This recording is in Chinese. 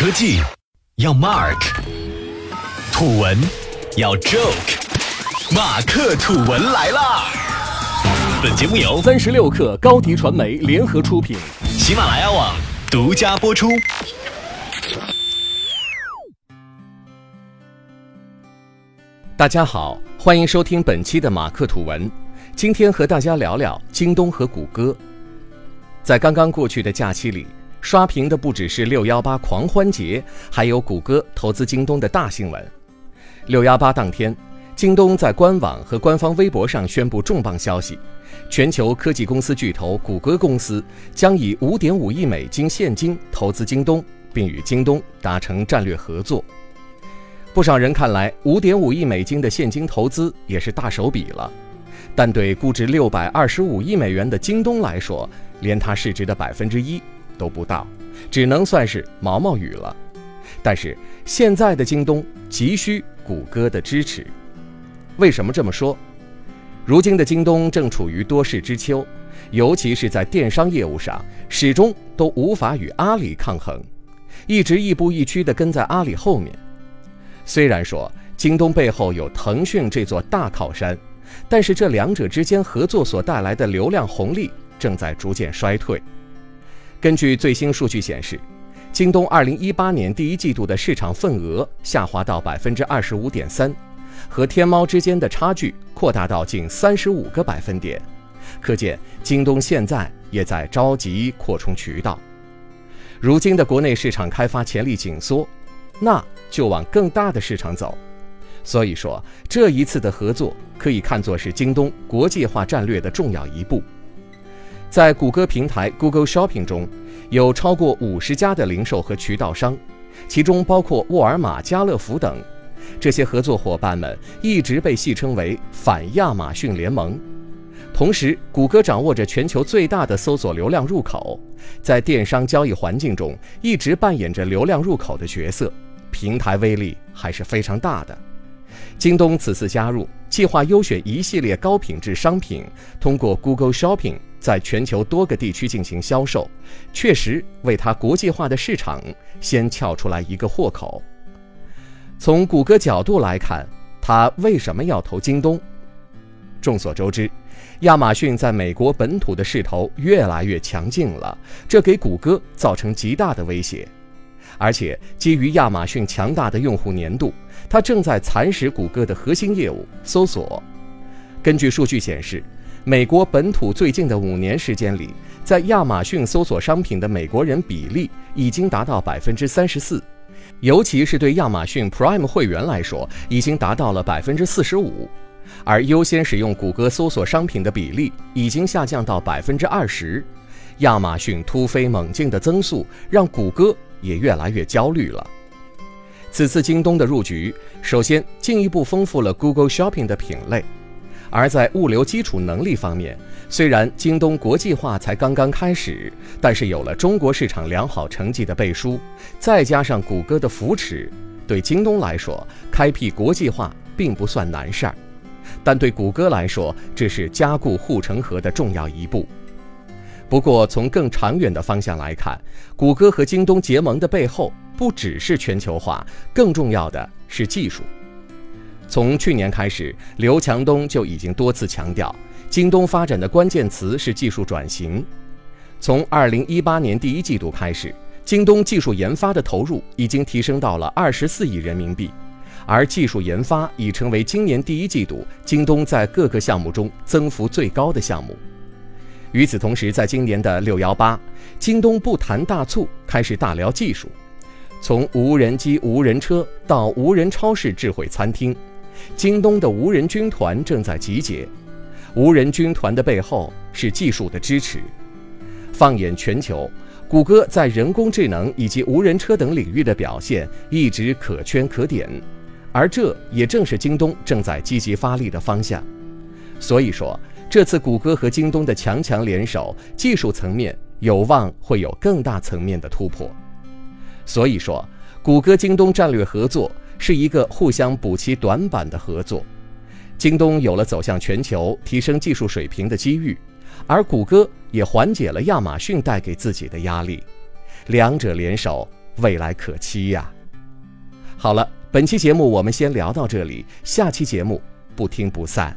科技要 Mark，土文要 Joke，马克土文来啦！本节目由三十六克高迪传媒联合出品，喜马拉雅网独家播出。大家好，欢迎收听本期的马克土文。今天和大家聊聊京东和谷歌。在刚刚过去的假期里，刷屏的不只是六幺八狂欢节，还有谷歌投资京东的大新闻。六幺八当天，京东在官网和官方微博上宣布重磅消息：全球科技公司巨头谷歌公司将以五点五亿美金现金投资京东，并与京东达成战略合作。不少人看来，五点五亿美金的现金投资也是大手笔了，但对估值六百二十五亿美元的京东来说，连它市值的百分之一都不到，只能算是毛毛雨了。但是现在的京东急需谷歌的支持，为什么这么说？如今的京东正处于多事之秋，尤其是在电商业务上，始终都无法与阿里抗衡，一直亦步亦趋地跟在阿里后面。虽然说京东背后有腾讯这座大靠山，但是这两者之间合作所带来的流量红利正在逐渐衰退。根据最新数据显示，京东2018年第一季度的市场份额下滑到百分之二十五点三，和天猫之间的差距扩大到近三十五个百分点。可见，京东现在也在着急扩充渠道。如今的国内市场开发潜力紧缩。那就往更大的市场走，所以说这一次的合作可以看作是京东国际化战略的重要一步。在谷歌平台 Google Shopping 中，有超过五十家的零售和渠道商，其中包括沃尔玛、家乐福等。这些合作伙伴们一直被戏称为“反亚马逊联盟”。同时，谷歌掌握着全球最大的搜索流量入口，在电商交易环境中一直扮演着流量入口的角色。平台威力还是非常大的。京东此次加入，计划优选一系列高品质商品，通过 Google Shopping 在全球多个地区进行销售，确实为它国际化的市场先撬出来一个豁口。从谷歌角度来看，它为什么要投京东？众所周知，亚马逊在美国本土的势头越来越强劲了，这给谷歌造成极大的威胁。而且，基于亚马逊强大的用户粘度，它正在蚕食谷歌的核心业务——搜索。根据数据显示，美国本土最近的五年时间里，在亚马逊搜索商品的美国人比例已经达到百分之三十四，尤其是对亚马逊 Prime 会员来说，已经达到了百分之四十五。而优先使用谷歌搜索商品的比例已经下降到百分之二十。亚马逊突飞猛进的增速让谷歌。也越来越焦虑了。此次京东的入局，首先进一步丰富了 Google Shopping 的品类，而在物流基础能力方面，虽然京东国际化才刚刚开始，但是有了中国市场良好成绩的背书，再加上谷歌的扶持，对京东来说，开辟国际化并不算难事儿。但对谷歌来说，这是加固护城河的重要一步。不过，从更长远的方向来看，谷歌和京东结盟的背后不只是全球化，更重要的是技术。从去年开始，刘强东就已经多次强调，京东发展的关键词是技术转型。从二零一八年第一季度开始，京东技术研发的投入已经提升到了二十四亿人民币，而技术研发已成为今年第一季度京东在各个项目中增幅最高的项目。与此同时，在今年的六幺八，京东不谈大促，开始大聊技术。从无人机、无人车到无人超市、智慧餐厅，京东的无人军团正在集结。无人军团的背后是技术的支持。放眼全球，谷歌在人工智能以及无人车等领域的表现一直可圈可点，而这也正是京东正在积极发力的方向。所以说。这次谷歌和京东的强强联手，技术层面有望会有更大层面的突破。所以说，谷歌京东战略合作是一个互相补齐短板的合作。京东有了走向全球、提升技术水平的机遇，而谷歌也缓解了亚马逊带给自己的压力。两者联手，未来可期呀。好了，本期节目我们先聊到这里，下期节目不听不散。